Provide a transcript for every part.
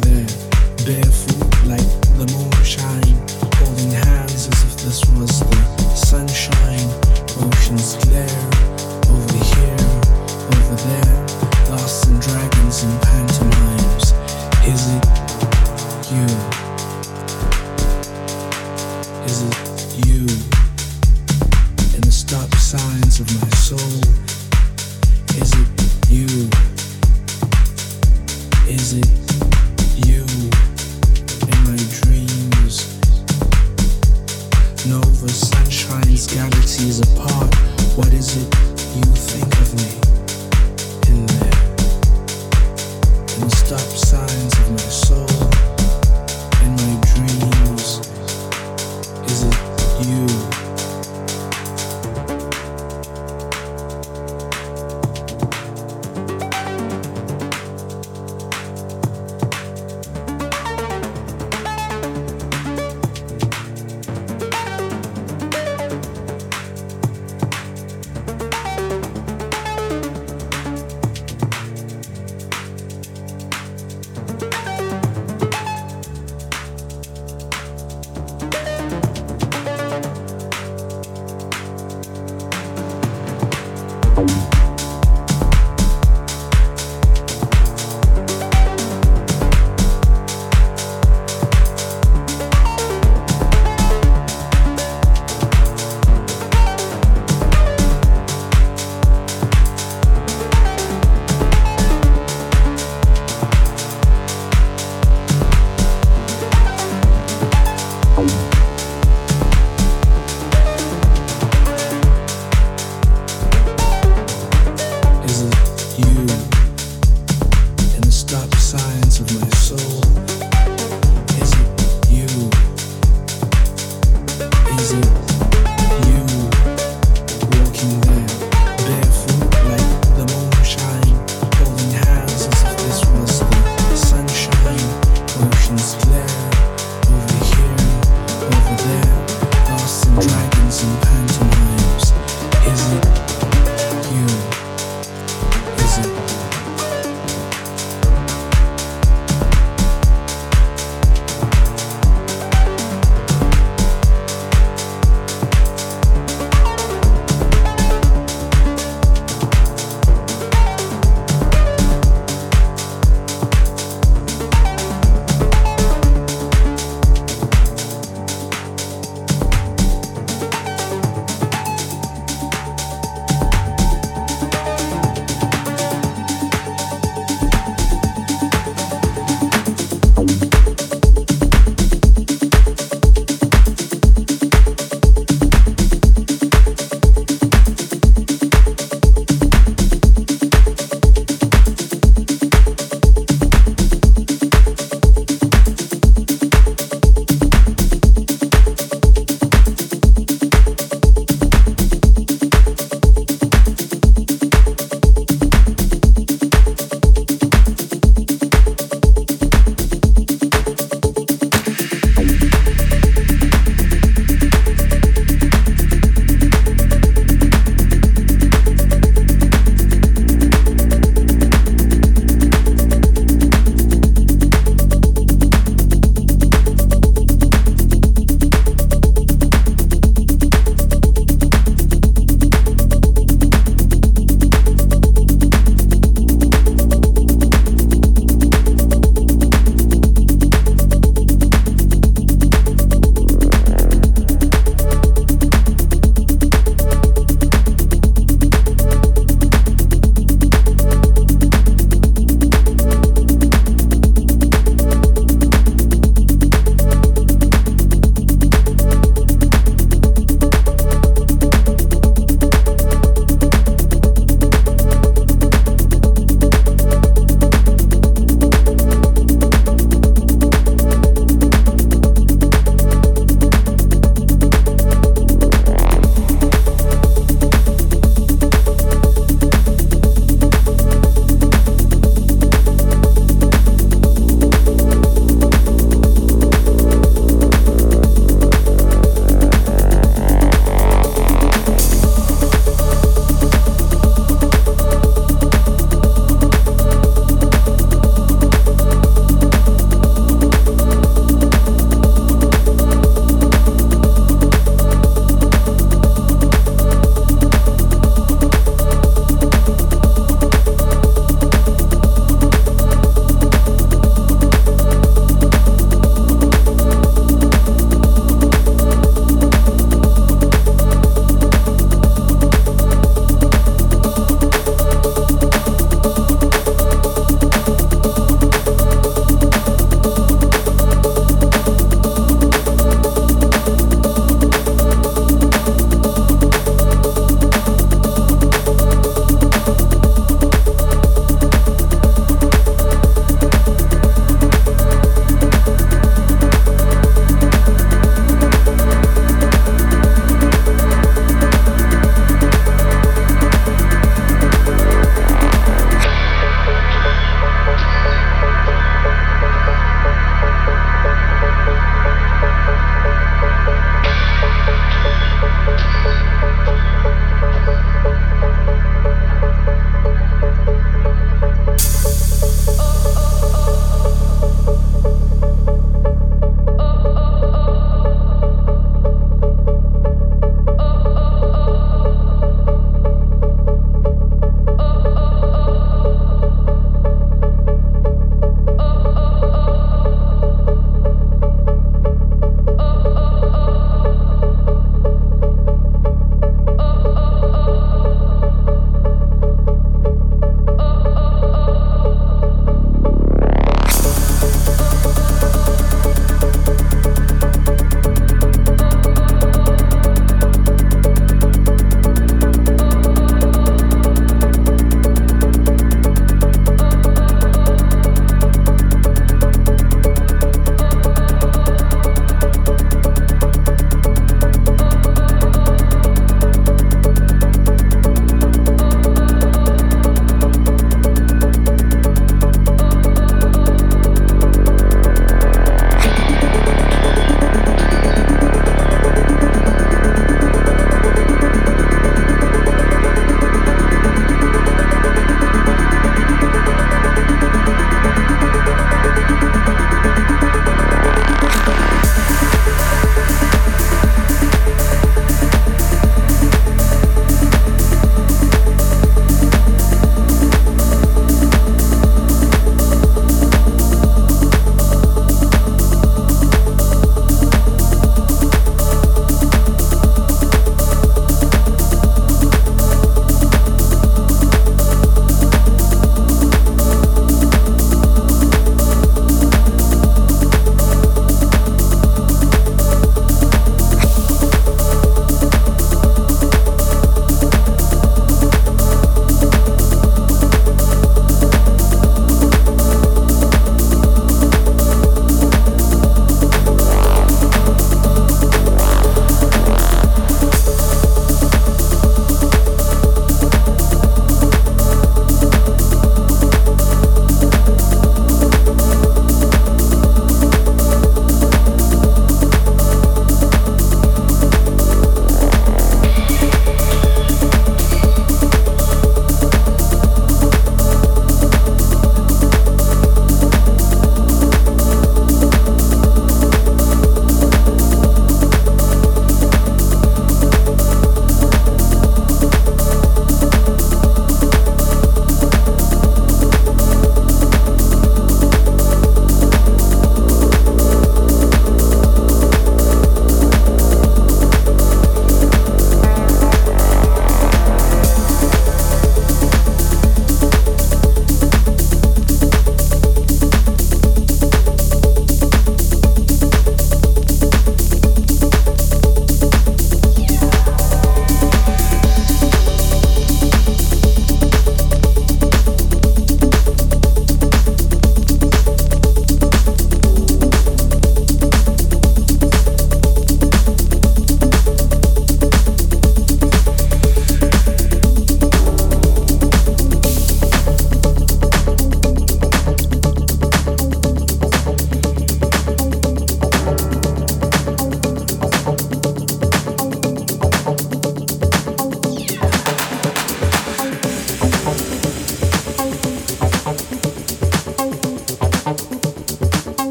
there, barefoot like the moonshine, holding hands as if this was the sunshine, ocean's over here, over there, lost in dragons and pantomimes. Is it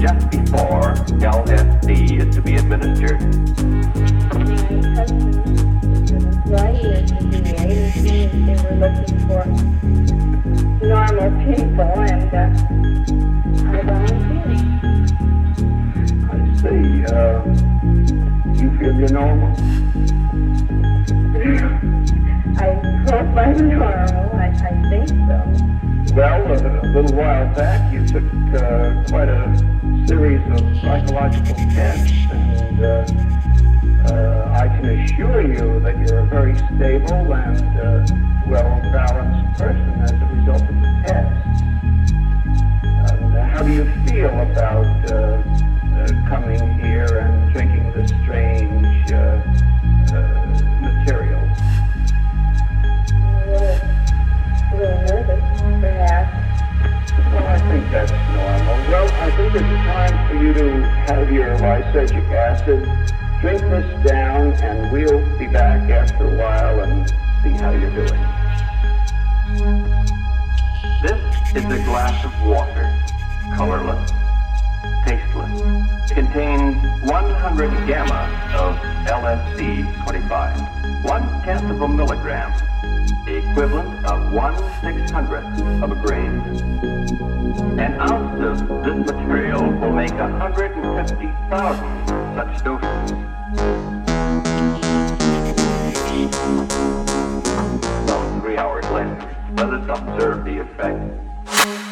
just before LSD is to be administered. My husband was right in the 80s. They were looking for normal people, and I. Uh, you feel you're normal? I hope I'm normal. I, I think so. Well, a, little while back, you took uh, quite a series of psychological tests, and uh, uh, I can assure you that you're a very stable and uh, well-balanced person as a result of the tests. And how do you feel about uh, uh, coming here and drinking this strange uh, uh, material? A a little nervous, Well, I think that's normal. Well, I think it's time for you to have your lysergic acid. Drink this down, and we'll be back after a while and see how you're doing. This is a glass of water, colorless, tasteless. It contains 100 gamma of LSD-25, one tenth of a milligram, the equivalent of one six hundredth of a grain. An ounce of this material will make 150,000 such doses. Some three hours later, let us observe the effect.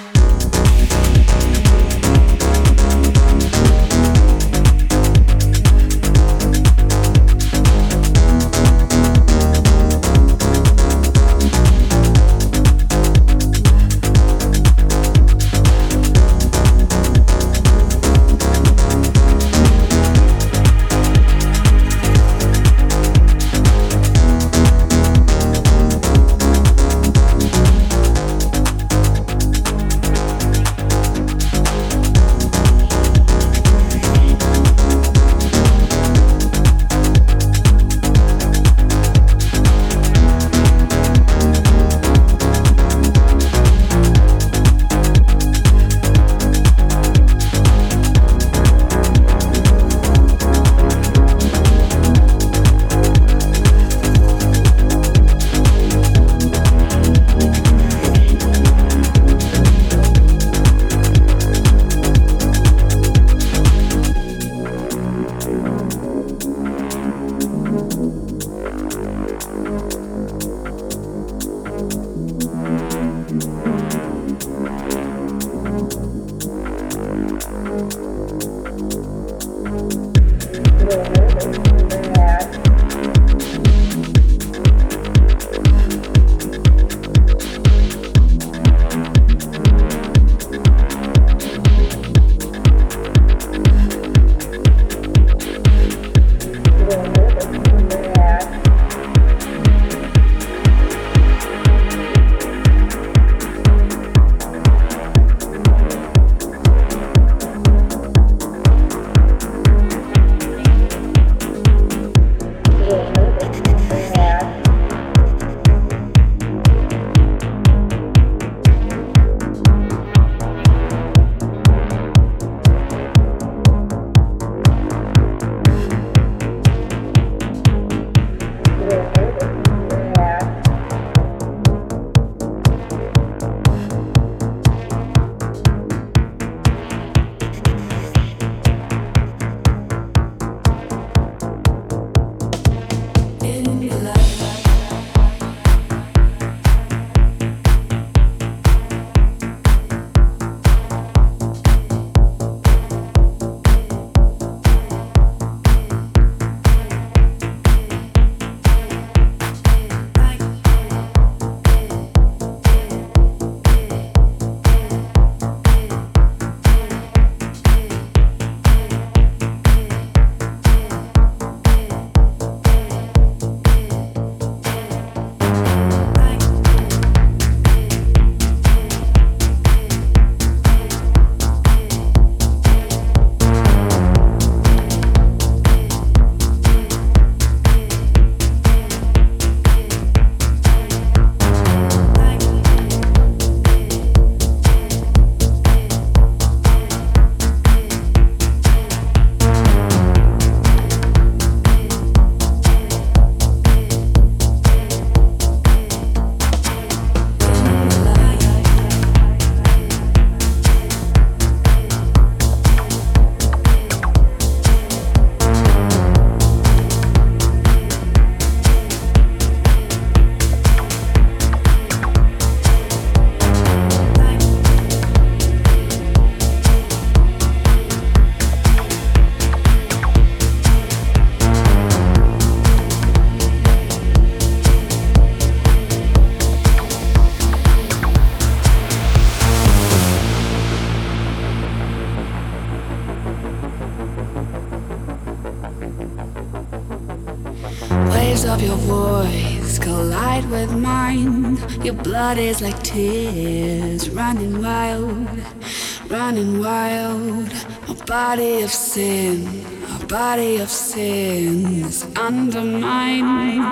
Blood is like tears running wild, running wild. A body of sin, a body of sin is undermined.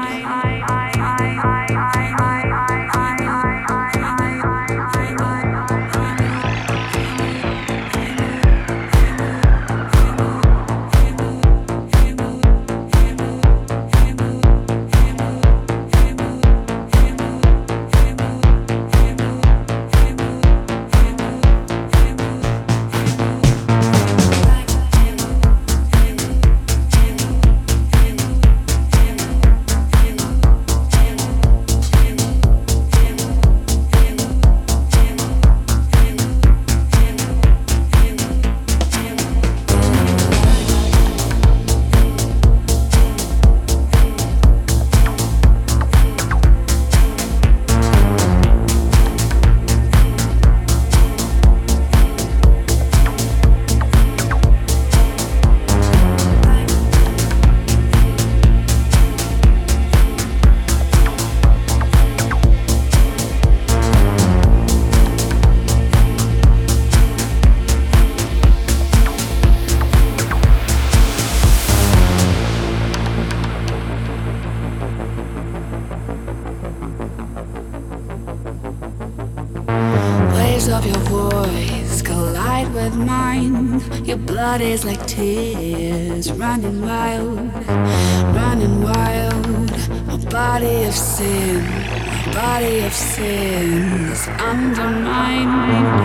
Bodies like tears running wild, running wild. A body of sin, a body of sin is undermined.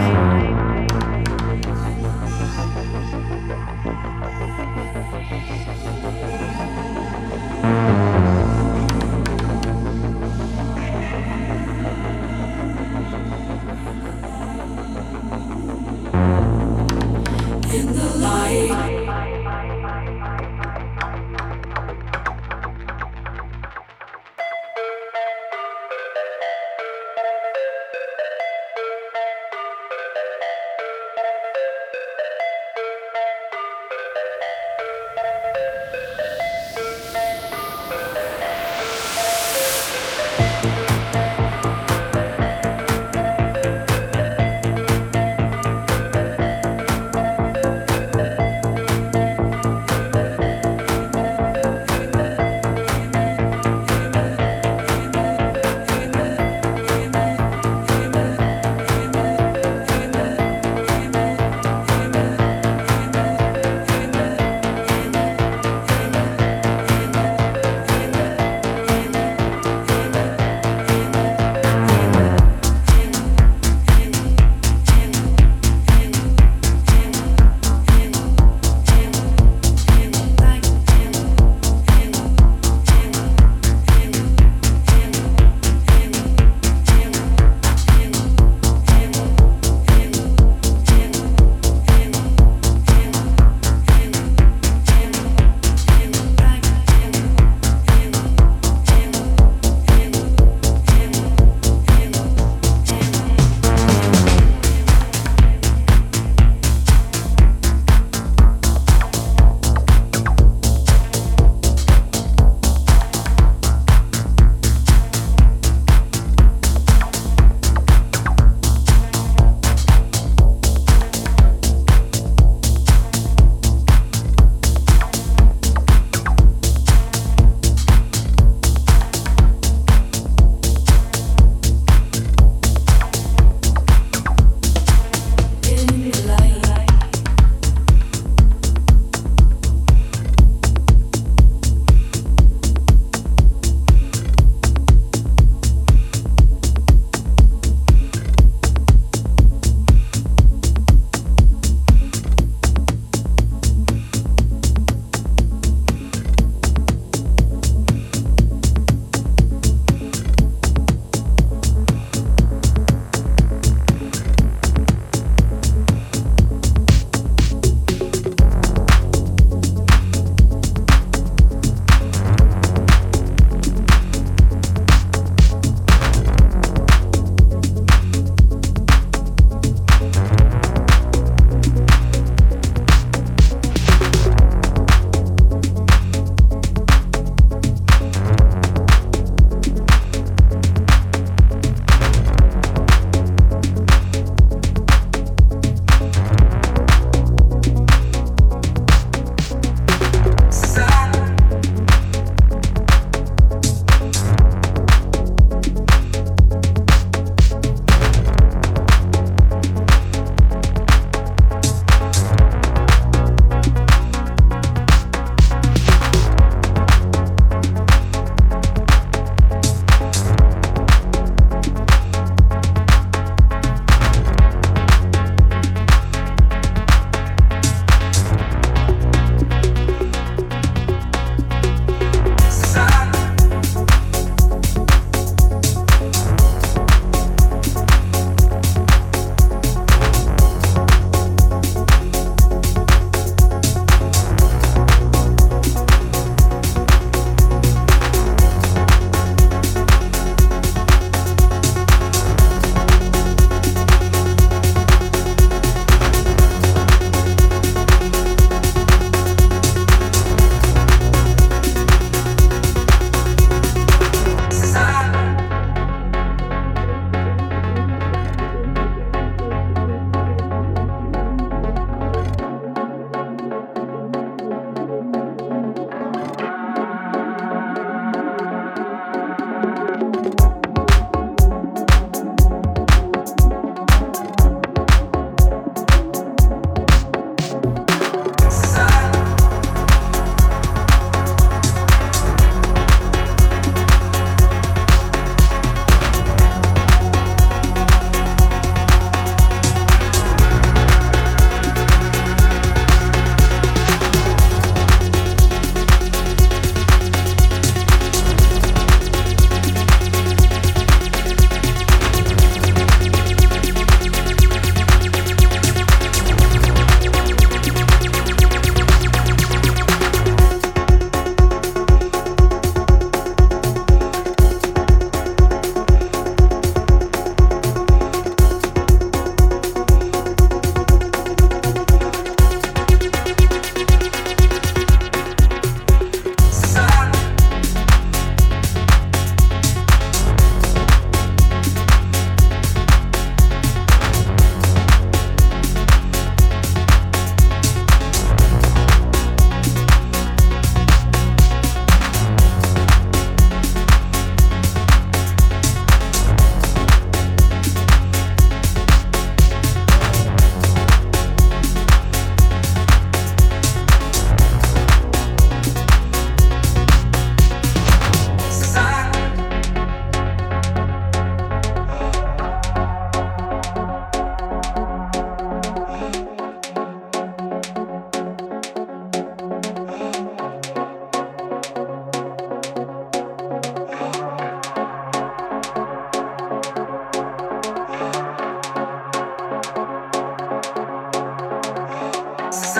Yes.